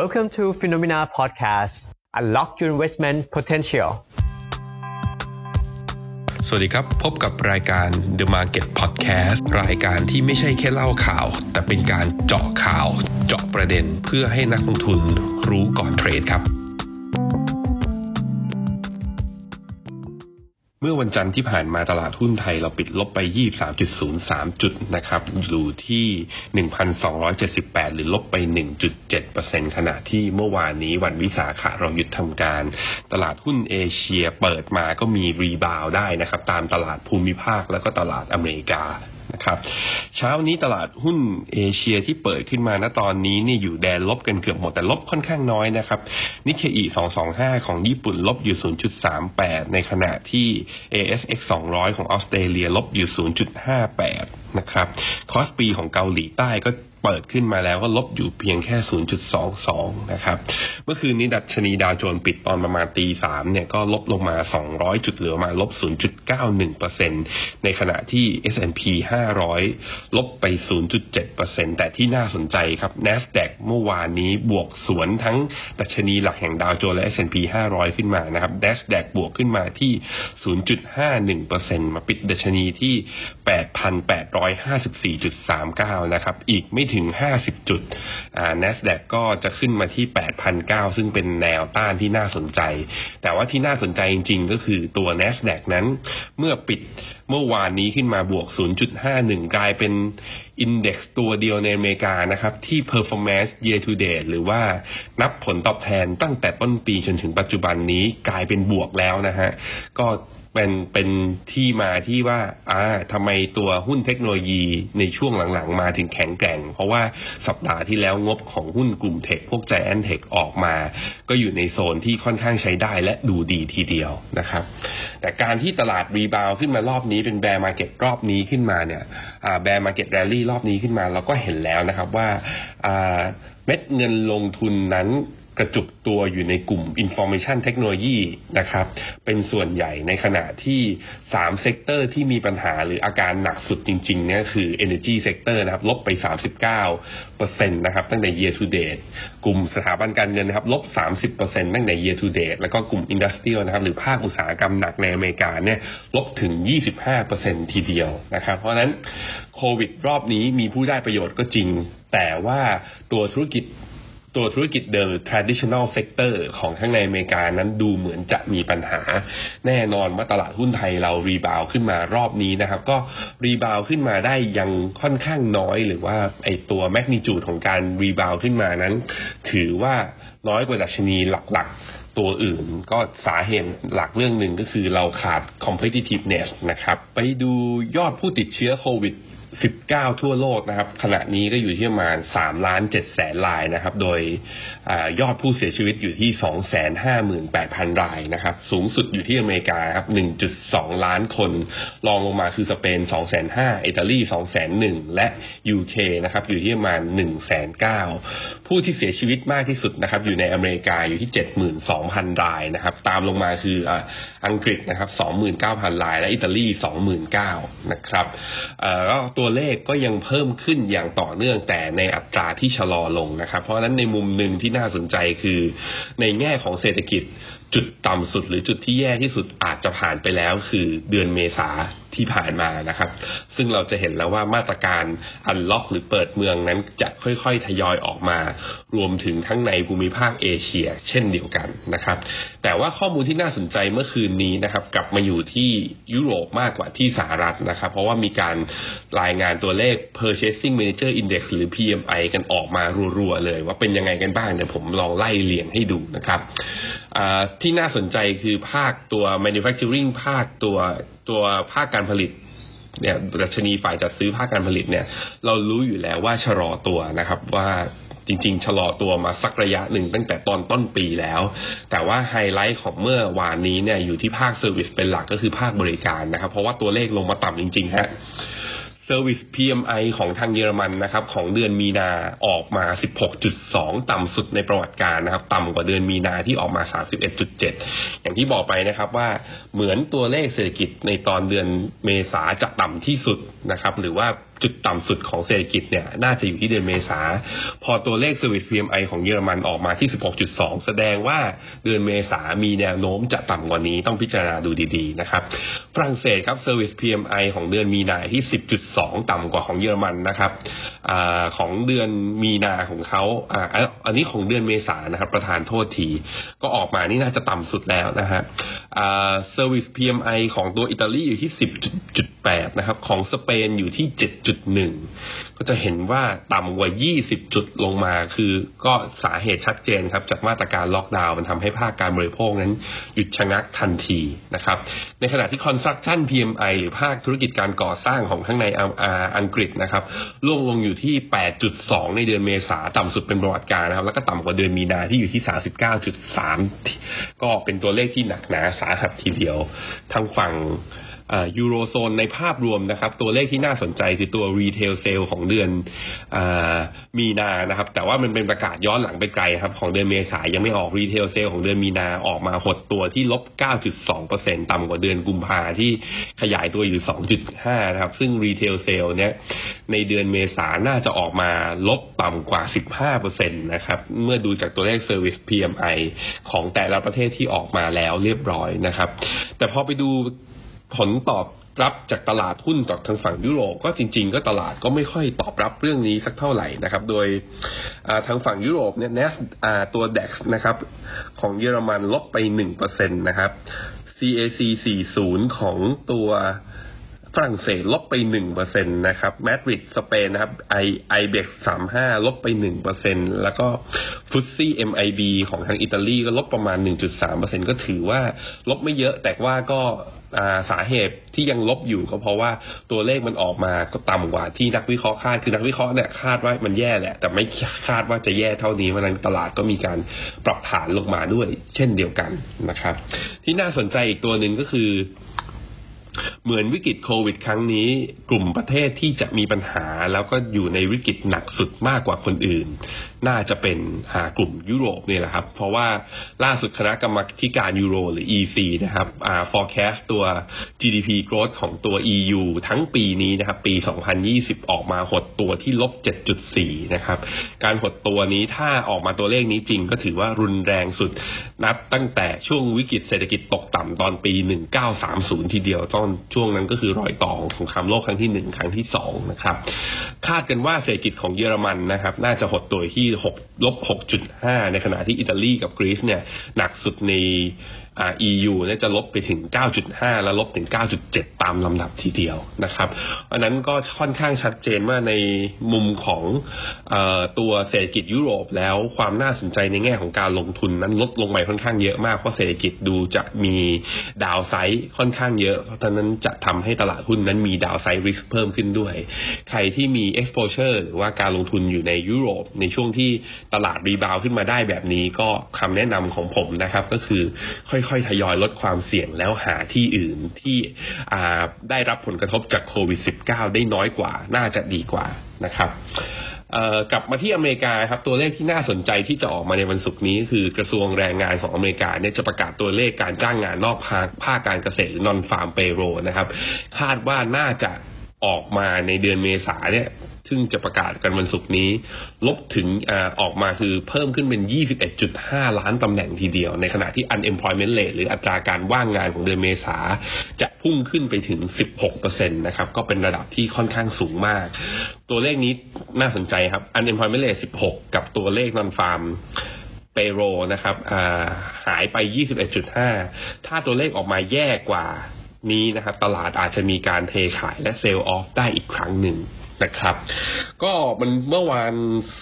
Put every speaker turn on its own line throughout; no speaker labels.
Welcome to Phenomena Podcast. Unlock your investment potential.
สวัสดีครับ พบกับรายการ The Market Podcast รายการที่ไม่ใช่แค่เล่าข่าว แต่เป็นการเจาะข่าว เจาะประเด็นเพื่อให้นักลงทุนรู้ก่อนเทรดครับ เมื่อวันจันทร์ที่ผ่านมาตลาดหุ้นไทยเราปิดลบไป 23.03 จุดนะครับ อยู่ที่ 1,278 หรือลบไป 1.7%ขณะที่เมื่อวานนี้วันวิสาขะเราหยุดทำการ ตลาดหุ้นเอเชียเปิดมาก็มี rebound ได้นะครับ ตามตลาดภูมิภาคแล้วก็ตลาดอเมริกา นะครับ เช้านี้ตลาดหุ้นเอเชียที่เปิดขึ้นมาณตอนนี้นี่อยู่แดนลบกันเกือบหมดแต่ลบค่อนข้างน้อยนะครับนิเคอี225 ของญี่ปุ่นลบอยู่ 0.38 ในขณะที่ ASX 200 ของออสเตรเลียลบอยู่ 0.58 นะครับคอสปีของเกาหลีใต้ก็ เปิดขึ้นมาแล้วก็ลบอยู่เพียงแค่ 0.22 นะครับ เมื่อคืนนี้ดัชนีดาวโจนส์ปิดตอนประมาณตีสามเนี่ยก็ลบลงมา 200 จุดเหลือมาลบ 0.91%ในขณะที่ S&P 500 ลบไป 0.7%แต่ที่น่าสนใจครับ NASDAQ เมื่อวานนี้บวกสวนทั้งดัชนีหลักแห่งดาวโจนส์และ S&P 500 ขึ้นมานะครับ NASDAQ บวกขึ้นมาที่ 0.51%มาปิดดัชนีที่ 8,854.39 นะครับ อีกไม่ถึง 50 จุดอ่า NASDAQ ก็จะขึ้นมาที่ 8,009 ซึ่งเป็นแนวต้านที่น่าสนใจ แต่ว่าที่น่าสนใจจริง ๆ ก็คือตัว NASDAQ นั้นเมื่อปิดเมื่อวานนี้ขึ้นมาบวก 0.51 กลายเป็นอินเด็กซ์ตัวเดียวในอเมริกานะครับที่ performance year to date หรือว่านับผลตอบแทนตั้งแต่ต้นปีจนถึงปัจจุบันนี้กลายเป็นบวกแล้วนะฮะก็ เป็นเป็นที่มาที่ว่าอ่าทำไมตัวหุ้นเทคโนโลยีในช่วงหลังๆ มาถึงแข็งแกร่ง เพราะว่าสัปดาห์ที่แล้วงบของหุ้นกลุ่ม tech พวก giant tech ออกมา ก็อยู่ในโซนที่ค่อนข้างใช้ได้และดูดีทีเดียวนะครับ แต่การที่ตลาด rebound ขึ้นมารอบนี้เป็น bear market รอบนี้ขึ้นมาเนี่ย bear market rally รอบนี้ขึ้นมา เราก็เห็นแล้วนะครับว่าเม็ดเงินลงทุนนั้น กระจุกตัวอยู่ในกลุ่ม Information Technology นะครับ เป็นส่วนใหญ่ในขณะที่3 sector ที่มีปัญหาหรืออาการหนักสุดจริงๆเนี่ยคือ Energy Sector นะครับลบไป 39%นะครับตั้งแต่ year to date กลุ่มสถาบันการเงินนะครับลบ 30%ตั้งแต่ year to date แล้วก็กลุ่ม Industrial นะครับหรือภาคอุตสาหกรรมหนักในอเมริกาเนี่ยลบถึง 25%ทีเดียวนะครับ เพราะนั้นโควิดรอบนี้มีผู้ได้ประโยชน์ก็จริง แต่ว่าตัวธุรกิจ ตัวธุรกิจเดิม traditional sector ของข้างในอเมริกานั้นดูเหมือนจะมีปัญหา แน่นอนว่าตลาดหุ้นไทยเรา rebound ขึ้นมารอบนี้นะครับ ก็ rebound ขึ้นมาได้ยังค่อนข้างน้อยหรือว่าไอตัว magnitude ของการ rebound ขึ้นมานั้น ถือว่าน้อยกว่าดัชนีหลักๆตัวอื่นก็สาเหตุหลักเรื่องหนึ่งก็คือเราขาด competitiveness นะครับ ไปดูยอดผู้ติดเชื้อโควิด 19 ทั่วโลกนะครับ ขณะนี้ก็อยู่ที่ประมาณ3ล้าน7แสนรายนะครับ โดยอยอดผู้เสียชีวิตอยู่ที่ 258,000 รายนะครับ สูงสุดอยู่ที่อเมริกาครับ 1.2 ล้านคน รองลงมาคือสเปน 2,500อิตาลี201,000 และ UK นะครับอยู่ที่ประมาณ109,000ผู้ที่เสียชีวิตมากที่สุดนะครับ อยู่ในอเมริกาอยู่ที่ 72,000 รายนะครับ ตามลงมาคืออังกฤษนะครับ 29,000 ราย และอิตาลี 29,000 นะครับแล้วตัวัวเลขก็ยังเพิ่มขึ้นอย่างต่อเนื่องแต่ในอัตราที่ชะลอลงนะครับ เพราะฉะนั้นในมุมหนึ่งที่น่าสนใจคือ ในแง่ของเศรษฐกิจจุดต่ำสุดหรือจุดที่แย่ที่สุดอาจจะผ่านไปแล้ว คือเดือนเมษา ที่ผ่านมานะครับ ซึ่งเราจะเห็นแล้วว่ามาตรการอันล็อกหรือเปิดเมืองนั้นจะค่อยๆ ทยอยออกมา รวมถึงทั้งในภูมิภาคเอเชีย เช่นเดียวกันนะครับ แต่ว่าข้อมูลที่น่าสนใจเมื่อคืนนี้นะครับ กลับมาอยู่ที่ยุโรปมากกว่าที่สหรัฐนะครับ เพราะว่ามีการรายงานตัวเลข Purchasing Manager Index หรือ PMI กันออกมารัวๆเลย ว่าเป็นยังไงกันบ้างเดี๋ยวผมลองไล่เรียงให้ดูนะครับที่น่าสนใจคือภาคตัว manufacturing ภาคตัวตัวภาคการผลิตเนี่ยดัชนีฝ่ายจัดซื้อภาคการผลิตเนี่ย เรารู้อยู่แล้วว่าชะลอตัวนะครับว่าจริง ๆ ชะลอตัวมาสักระยะหนึ่งตั้งแต่ตอนต้นปีแล้ว แต่ว่าไฮไลท์ของเมื่อวานนี้เนี่ยอยู่ที่ภาค service เป็นหลักก็คือภาคบริการนะครับ เพราะว่าตัวเลขลงมาต่ำจริง ๆ ฮะ Service PMI ของทางเยอรมันนะครับ ของเดือนมีนาออกมา 16.2 ต่ำสุดในประวัติการณ์นะครับ ต่ำกว่าเดือนมีนาที่ออกมา 31.7 อย่างที่บอกไปนะครับว่าเหมือนตัวเลขเศรษฐกิจในตอนเดือนเมษาจะต่ำที่สุดนะครับ หรือว่าจุดต่ำสุดของเศรษฐกิจเนี่ยน่าจะอยู่ที่เดือนเมษา พอตัวเลข Service PMI ของเยอรมันออกมาที่ 16.2 แสดงว่าเดือนเมษามีแนวโน้มจะต่ำกว่านี้ต้องพิจารณาดูดีๆนะครับฝรั่งเศสครับ Service PMI ของเดือนมีนาที่ 10.2 ต่ำกว่าของเยอรมันนะครับอของเดือนมีนาของเขาออันนี้ของเดือนเมษานะครับ ประธานโทษที ก็ออกมานี่น่าจะต่ำสุดแล้วนะฮะอ่า Service PMI ของตัวอิตาลีอยู่ที่ 10.8 นะครับ ของสเปนอยู่ที่ 7.1 ก็จะเห็นว่าต่ำกว่า 20 จุดลงมา คือก็สาเหตุชัดเจนครับ จากมาตรการล็อกดาวน์มันทำให้ภาคการบริโภคนั้นหยุดชะงักทันทีนะครับ ในขณะที่ Construction PMI หรือภาคธุรกิจการก่อสร้างของข้างในอังกฤษนะครับล่วงลงอยู่ที่ 8.2 ในเดือนเมษาต่ำสุดเป็นประวัติการนะครับ แล้วก็ต่ำกว่าเดือนมีนาที่อยู่ที่ 39.3 ก็เป็นตัวเลขที่หนักหนาสาหัสทีเดียวทางฝั่ง ยูโรโซนในภาพรวมนะครับ ตัวเลขที่น่าสนใจคือตัว retail sales ของเดือนมีนานะครับ แต่ว่ามันเป็นประกาศย้อนหลังไปไกลครับของเดือนเมษายยังไม่ออก retail sales ของเดือนมีนาออกมาหดตัวที่ลบ 9.2%ต่ำกว่าเดือนกุมภาที่ขยายตัวอยู่ 2.5 นะครับ ซึ่ง retail sales เนี้ยในเดือนเมษาน่าจะออกมาลบต่ำกว่า 15%นะครับ เมื่อดูจากตัวเลข Service PMI ของแต่ละประเทศที่ออกมาแล้วเรียบร้อยนะครับ แต่พอไปดู ผลตอบรับจากตลาดหุ้นจากทางฝั่งยุโรปก็จริง ๆ ก็ตลาดก็ไม่ค่อยตอบรับเรื่องนี้สักเท่าไหร่นะครับ โดยทางฝั่งยุโรปเนี่ยนตัว DAX นะครับ ของเยอรมันลบไปหนึ่งเปอร์เซ็นตนะครับ CAC 40 ของตัว ฝรั่งเศสลบไปหนึ่งเปอร์เซ็นตนะครับมาดริดสเปนนะครับไอไอเบกสามห้าลบไปหนึ่งเปอร์เซ็นแล้วก็ฟุตซี่เอ็มไอบีของทางอิตาลีก็ลบประมาณหนึ่งจุดสามเปอร์เซ็นก็ถือว่าลบไม่เยอะแต่ว่าก็สาเหตุที่ยังลบอยู่ก็เพราะว่าตัวเลขมันออกมาก็ต่ำกว่าที่นักวิเคราะห์คาดคือนักวิเคราะห์เนี่ยคาดว่ามันแย่แหละ แต่ไม่คาดว่าจะแย่เท่านี้เพราะนั้นตลาดก็มีการปรับฐานลงมาด้วย เช่นเดียวกันนะครับ ที่น่าสนใจอีกตัวหนึ่งก็คือ เหมือนวิกฤตโควิด ครั้งนี้ กลุ่มประเทศที่จะมีปัญหา แล้วก็อยู่ในวิกฤตหนักสุดมากกว่าคนอื่น น่าจะเป็นหากลุ่มยุโรปนี่แหละครับ เพราะว่าล่าสุดคณะกรรมการยูโรหรือ EC นะครับอ่า forecast ตัว GDP growth ของตัว EU ทั้งปีนี้นะครับ ปี 2020 ออกมาหดตัวที่ลบ 7.4 นะครับ การหดตัวนี้ถ้าออกมาตัวเลขนี้จริงก็ถือว่ารุนแรงสุดนับตั้งแต่ช่วงวิกฤตเศรษฐกิจตกต่ำตอนปี 1930 ทีเดียวตอน ช่วงนั้นก็คือรอยต่อของสงครามโลกครั้งที่หนึ่งครั้งที่สองนะครับ คาดกันว่าเศรษฐกิจของเยอรมันนะครับ น่าจะหดตัวที่หกลบหกจุดห้าในขณะที่อิตาลีกับกรีซเนี่ยหนักสุดใน EU เนี่ยจะลบไปถึง 9.5 แล้วลบถึง 9.7 ตามลำดับทีเดียวนะครับอันนั้นก็ค่อนข้างชัดเจนว่าในมุมของอตัวเศรษฐกิจยุโรปแล้วความน่าสนใจในแง่ของการลงทุนนั้นลดลงไปค่อนข้างเยอะมาก เพราะเศรษฐกิจดูจะมีดาวไซด์ค่อนข้างเยอะ เพราะฉะนั้นจะทำให้ตลาดหุ้นนั้นมีดาวไซด์ริสเพิ่มขึ้นด้วย ใครที่มี exposure หรือว่าการลงทุนอยู่ในยุโรป ในช่วงที่ตลาดรีบาวขึ้นมาได้แบบนี้ก็คำแนะนำของผมนะครับก็คือค่อยๆ ทยอยลดความเสี่ยงแล้วหาที่อื่นที่ได้รับผลกระทบจากโควิด -19 ได้น้อยกว่า น่าจะดีกว่านะครับกลับมาที่อเมริกาครับตัวเลขที่น่าสนใจที่จะออกมาในวันศุกร์นี้ คือกระทรวงแรงงานของอเมริกาเนี่ยจะประกาศตัวเลขการจ้างงานนอกภาคภาคการเกษตรหรือนอนฟาร์มเปโรนะครับ คาดว่าน่าจะ ออกมาในเดือนเมษาเนี่ยซึ่งจะประกาศกันวันศุกร์นี้ ลบถึงอออกมาคือเพิ่มขึ้นเป็น 21.5 ล้านตำแหน่งทีเดียว ในขณะที่ unemployment rate หรืออัตราการว่างงานของเดือนเมษา จะพุ่งขึ้นไปถึง 16%นะครับ ก็เป็นระดับที่ค่อนข้างสูงมาก ตัวเลขนี้น่าสนใจครับ unemployment rate 16 กับตัวเลขนอนฟาร์มเปโรนะครับหายไป 21.5 ถ้าตัวเลขออกมาแย่กว่า นี้นะครับ ตลาดอาจจะมีการเทขายและเซลล์ออฟได้อีกครั้งหนึ่งนะครับ ก็มันเมื่อวาน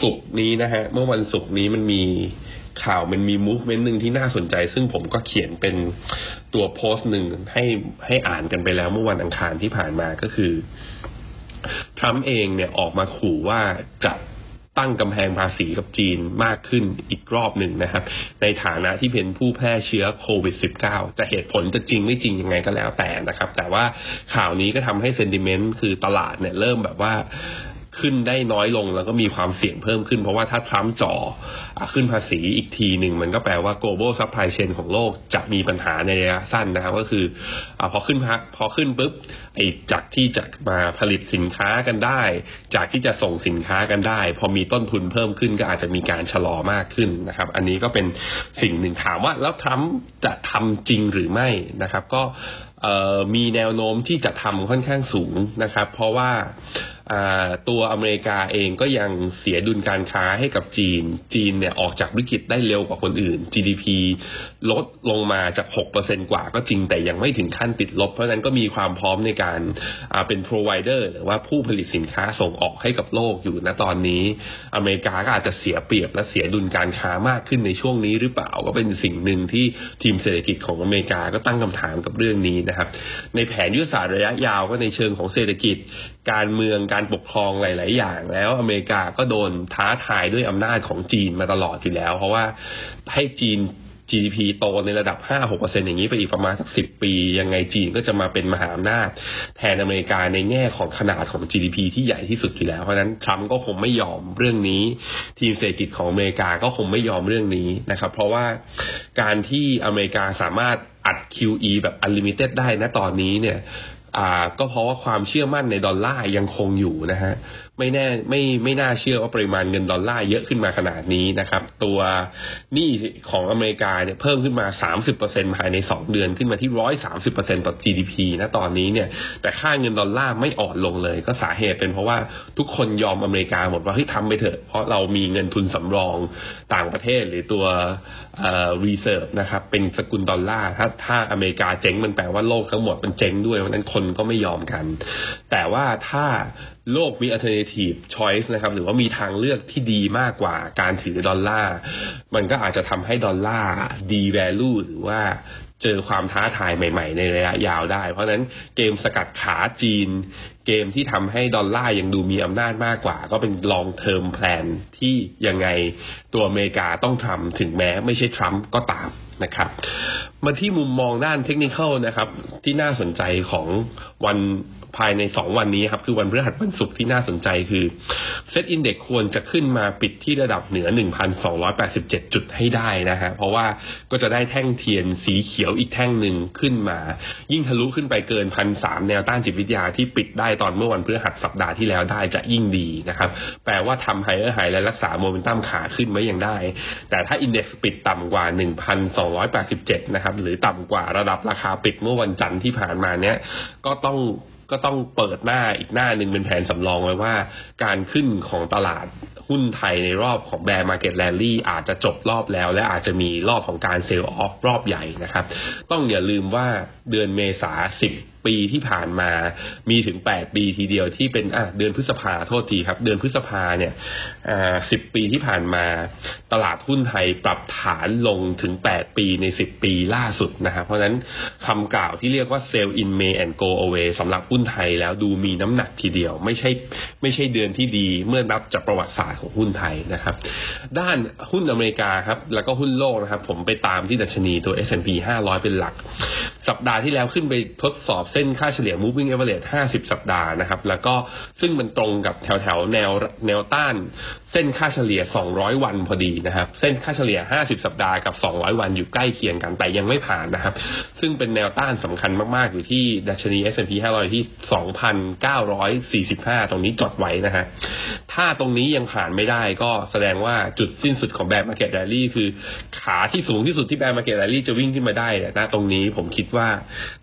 ศุกร์นี้นะฮะเมื่อวันศุกร์นี้มันมีข่าวมันมีมูฟเมนต์หนึ่งที่น่าสนใจ ซึ่งผมก็เขียนเป็นตัวโพสต์หนึ่งให้ให้อ่านกันไปแล้วเมื่อวันอังคารที่ผ่านมาก็คือทรัมป์เองเนี่ยออกมาขู่ว่าจะ ตั้งกำแพงภาษีกับจีนมากขึ้นอีกรอบหนึ่งนะครับ ในฐานะที่เป็นผู้แพร่เชื้อโควิด -19 จะเหตุผลจะจริงไม่จริงยังไงก็แล้วแต่นะครับ แต่ว่าข่าวนี้ก็ทำให้เซนดิเมนต์คือตลาดเนี่ยเริ่มแบบว่า
ขึ้นได้น้อยลงแล้วก็มีความเสี่ยงเพิ่มขึ้น เพราะว่าถ้าทรัมป์จ่อขึ้นภาษีอีกทีหนึ่ง มันก็แปลว่า global supply chain ของโลกจะมีปัญหาในระยะสั้นนะครับก็คืออพอขึ้นพักพอขึ้นปุ๊บไอ้จากที่จะมาผลิตสินค้ากันได้ จากที่จะส่งสินค้ากันได้ พอมีต้นทุนเพิ่มขึ้นก็อาจจะมีการชะลอมากขึ้นนะครับ อันนี้ก็เป็นสิ่งหนึ่งถามว่าแล้วทรัมป์จะทำจริงหรือไม่นะครับ ก็มีแนวโน้มที่จะทำค่อนข้างสูงนะครับ เพราะว่า ตัวอเมริกาเองก็ยังเสียดุลการค้าให้กับจีน จีนเนี่ยออกจากวิกฤตได้เร็วกว่าคนอื่น GDP ลดลงมาจาก 6%กว่าก็จริงแต่ยังไม่ถึงขั้นติดลบ เพราะนั้นก็มีความพร้อมในการเป็น provider หรือว่าผู้ผลิตสินค้าส่งออกให้กับโลกอยู่ณตอนนี้ อเมริกาก็อาจจะเสียเปรียบและเสียดุลการค้ามากขึ้นในช่วงนี้หรือเปล่าก็เป็นสิ่งหนึ่งที่ทีมเศรษฐกิจของอเมริกาก็ตั้งคำถามกับเรื่องนี้นะครับ ในแผนยุทธศาสตร์ระยะยาวก็ในเชิงของเศรษฐกิจการเมืองการปกครองหลาย ๆ อย่าง แล้วอเมริกาก็โดนท้าทายด้วยอำนาจของจีนมาตลอดอยู่แล้ว เพราะว่าให้จีน GDP โตในระดับ 5-6%อย่างนี้ไปอีกประมาณสักสิปี ยังไงจีนก็จะมาเป็นมหาอำนาจแทนอเมริกาในแง่ของขนาดของ GDP ที่ใหญ่ที่สุดอยู่แล้ว เพราะนั้นทรัมป์ก็คงไม่ยอมเรื่องนี้ ทีมเศรษฐกิจของอเมริกาก็คงไม่ยอมเรื่องนี้นะครับ เพราะว่าการที่อเมริกาสามารถอัด QE แบบ unlimited ได้นะตอนนี้เนี่ย ก็เพราะว่าความเชื่อมั่นในดอลลาร์ยังคงอยู่นะฮะไม่แน่ไม่ไม่น่าเชื่อว่าปริมาณเงินดอลลาร์เยอะขึ้นมาขนาดนี้นะครับ ตัวหนี้ของอเมริกาเนี่ยเพิ่มขึ้นมา 30%ภายใน 2 เดือนขึ้นมาที่ 130%ต่อ GDP นะตอนนี้เนี่ย แต่ค่าเงินดอลลาร์ไม่อ่อนลงเลย ก็สาเหตุเป็นเพราะว่าทุกคนยอมอเมริกาหมดว่าเฮ้ยทำไปเถอะ เพราะเรามีเงินทุนสำรองต่างประเทศหรือตัวเอ่อ reserve นะครับเป็นสกุลดอลลาร์ถ้าถ้าอเมริกาเจ๊งมันแปลว่าโลกทั้งหมดมันเจ๊งด้วยเพราะนั้นคนก็ไม่ยอมกัน แต่ว่าถ้าโลกมี alternative choice นะครับหรือว่ามีทางเลือกที่ดีมากกว่าการถือดอลลาร์ มันก็อาจจะทำให้ดอลลาร์ดี value หรือว่าเจอความท้าทายใหม่ ๆ ในระยะยาวได้ เพราะฉะนั้นเกมสกัดขาจีน เกมที่ทำให้ดอลลาร์ยังดูมีอำนาจมากกว่า ก็เป็น long term plan ที่ยังไงตัวอเมริกาต้องทำถึงแม้ไม่ใช่ทรัมป์ก็ตาม นะครับ มาที่มุมมองด้านเทคนิคนะครับ ที่น่าสนใจของวันภายในสองวันนี้ครับ คือวันพฤหัสวันศุกร์ที่น่าสนใจคือ SET Index ควรจะขึ้นมาปิดที่ระดับเหนือ 1,287 จุดให้ได้นะฮะเพราะว่าก็จะได้แท่งเทียนสีเขียวอีกแท่งหนึ่งขึ้นมา ยิ่งทะลุขึ้นไปเกินพันสามแนวต้านจิตวิทยาที่ปิดได้ตอนเมื่อวันพฤหัสสัปดาห์ที่แล้วได้จะยิ่งดีนะครับ แปลว่าทำ higher high และรักษาโมเมนตัมขาขึ้นไว้ยังได้ แต่ถ้า index ปิดต่ำกว่า 1,2 1,287 นะครับ หรือต่ำกว่าระดับราคาปิดเมื่อวันจันทร์ที่ผ่านมาเนี้ยก็ต้องก็ต้องเปิดหน้าอีกหน้าหนึ่งเป็นแผนสำรองไว้ว่า การขึ้นของตลาดหุ้นไทยในรอบของ bear market rally อาจจะจบรอบแล้ว และอาจจะมีรอบของการ sell off รอบใหญ่นะครับ ต้องอย่าลืมว่าเดือนเมษาสิบ ปีที่ผ่านมา มีถึงแปดปีทีเดียวที่เป็นอะเดือนพฤษภาโทษทีครับ เดือนพฤษภาเนี่ยอ่าสิบปีที่ผ่านมา ตลาดหุ้นไทยปรับฐานลงถึงแปดปีในสิบปีล่าสุดนะครับเพราะนั้นคำกล่าวที่เรียกว่า sell in May and go away สำหรับหุ้นไทยแล้วดูมีน้ำหนักทีเดียว ไม่ใช่ไม่ใช่เดือนที่ดีเมื่อนับจากประวัติศาสตร์ของหุ้นไทยนะครับ ด้านหุ้นอเมริกาครับ แล้วก็หุ้นโลกนะครับ ผมไปตามที่ดัชนีตัว S&P 500 เป็นหลัก สัปดาห์ที่แล้วขึ้นไปทดสอบเส้นค่าเฉลี่ย moving average 50 สัปดาห์นะครับ แล้วก็ซึ่งมันตรงกับแถวแถวแนวแนวต้าน เส้นค่าเฉลี่ย 200 วันพอดีนะครับ เส้นค่าเฉลี่ย 50 สัปดาห์กับ 200 วันอยู่ใกล้เคียงกันแต่ยังไม่ผ่านนะครับ ซึ่งเป็นแนวต้านสำคัญมาก ๆ อยู่ที่ดัชนี S&P 500 ที่ 2,945 ตรงนี้จดไว้นะฮะถ้าตรงนี้ยังผ่านไม่ได้ก็แสดงว่าจุดสิ้นสุดของ bear market rally คือขาที่สูงที่สุดที่ bear market rally จะวิ่งขึ้นมาได้นะ ตรงนี้ผมคิดว่า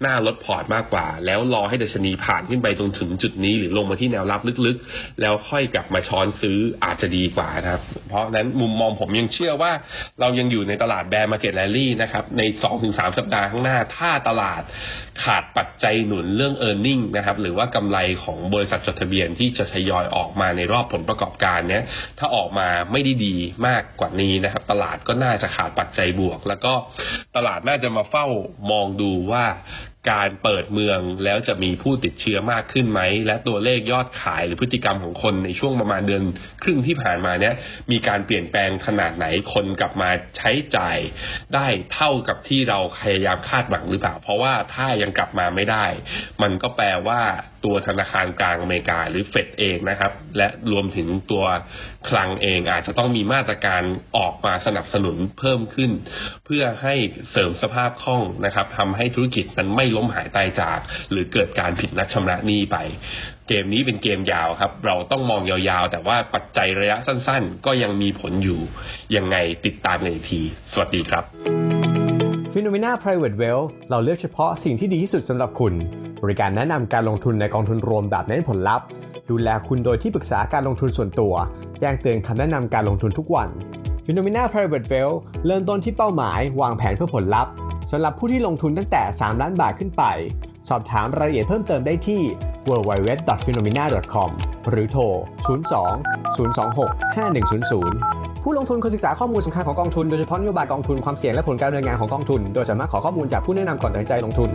น่าลดพอร์ตมากกว่า แล้วรอให้ดัชนีผ่านขึ้นไปตรงถึงจุดนี้ หรือลงมาที่แนวรับลึกๆ แล้วค่อยกลับมาช้อนซื้ออาจจะดีกว่านะครับ เพราะนั้นมุมมองผมยังเชื่อว่าเรายังอยู่ในตลาด bear market rally นะครับใน 2-3 สัปดาห์ข้างหน้า ถ้าตลาดขาดปัจจัยหนุนเรื่อง e a r n i n g นะครับหรือว่ากำไรของบริษัทจดทะเบียนที่จะทยอยออกมาในรอบผลประกอบการเนี้ยถ้าออกมาไม่ได้ดีมากกว่านี้นะครับ ตลาดก็น่าจะขาดปัจจัยบวก แล้วก็ตลาดน่าจะมาเฝ้ามองดูว่า
การเปิดเมืองแล้วจะมีผู้ติดเชื้อมากขึ้นไหม และตัวเลขยอดขายหรือพฤติกรรมของคนในช่วงประมาณเดือนครึ่งที่ผ่านมาเนี้ยมีการเปลี่ยนแปลงขนาดไหนคนกลับมาใช้จ่าย ได้เท่ากับที่เราพยายามคาดหวังหรือเปล่า เพราะว่าถ้ายังกลับมาไม่ได้ มันก็แปลว่าตัวธนาคารกลางอเมริกาหรือเฟดเองนะครับ และรวมถึงตัวคลังเองอาจจะต้องมีมาตรการออกมาสนับสนุนเพิ่มขึ้น เพื่อให้เสริมสภาพคล่องนะครับทำให้ธุรกิจมันไม่ล้มหายตายจาก หรือเกิดการผิดนัดชำระหนี้ไป เกมนี้เป็นเกมยาวครับ เราต้องมองยาวๆ แต่ว่าปัจจัยระยะสั้นๆ ก็ยังมีผลอยู่ ยังไงติดตามในที สวัสดีครับ
p h e n o m e n a Private Wealth เราเลือกเฉพาะสิ่งที่ดีที่สุดสำหรับคุณ บริการแนะนำการลงทุนในกองทุนรวมแบบเน้นผลลัพธ์ ดูแลคุณโดยที่ปรึกษาการลงทุนส่วนตัว แจ้งเตือนคำแนะนำการลงทุนทุกวัน p h e n o m e n a Private Wealth เริ่มต้นที่เป้าหมาย วางแผนเพื่อผลลัพธ์ สำหรับผู้ที่ลงทุนตั้งแต่ 3 ล้านบาทขึ้นไป สอบถามรายละเอียดเพิ่มเติมได้ที่ www.phenomena.com หรือโทร 02 026 5100 ผู้ลงทุนควรศึกษาข้อมูลสำคัญของกองทุนโดยเฉพาะนโยบายกองทุนความเสี่ยงและผลการดำเนินงานของกองทุน โดยสามารถขอข้อมูลจากผู้แนะนำก่อนตัดสินใจลงทุน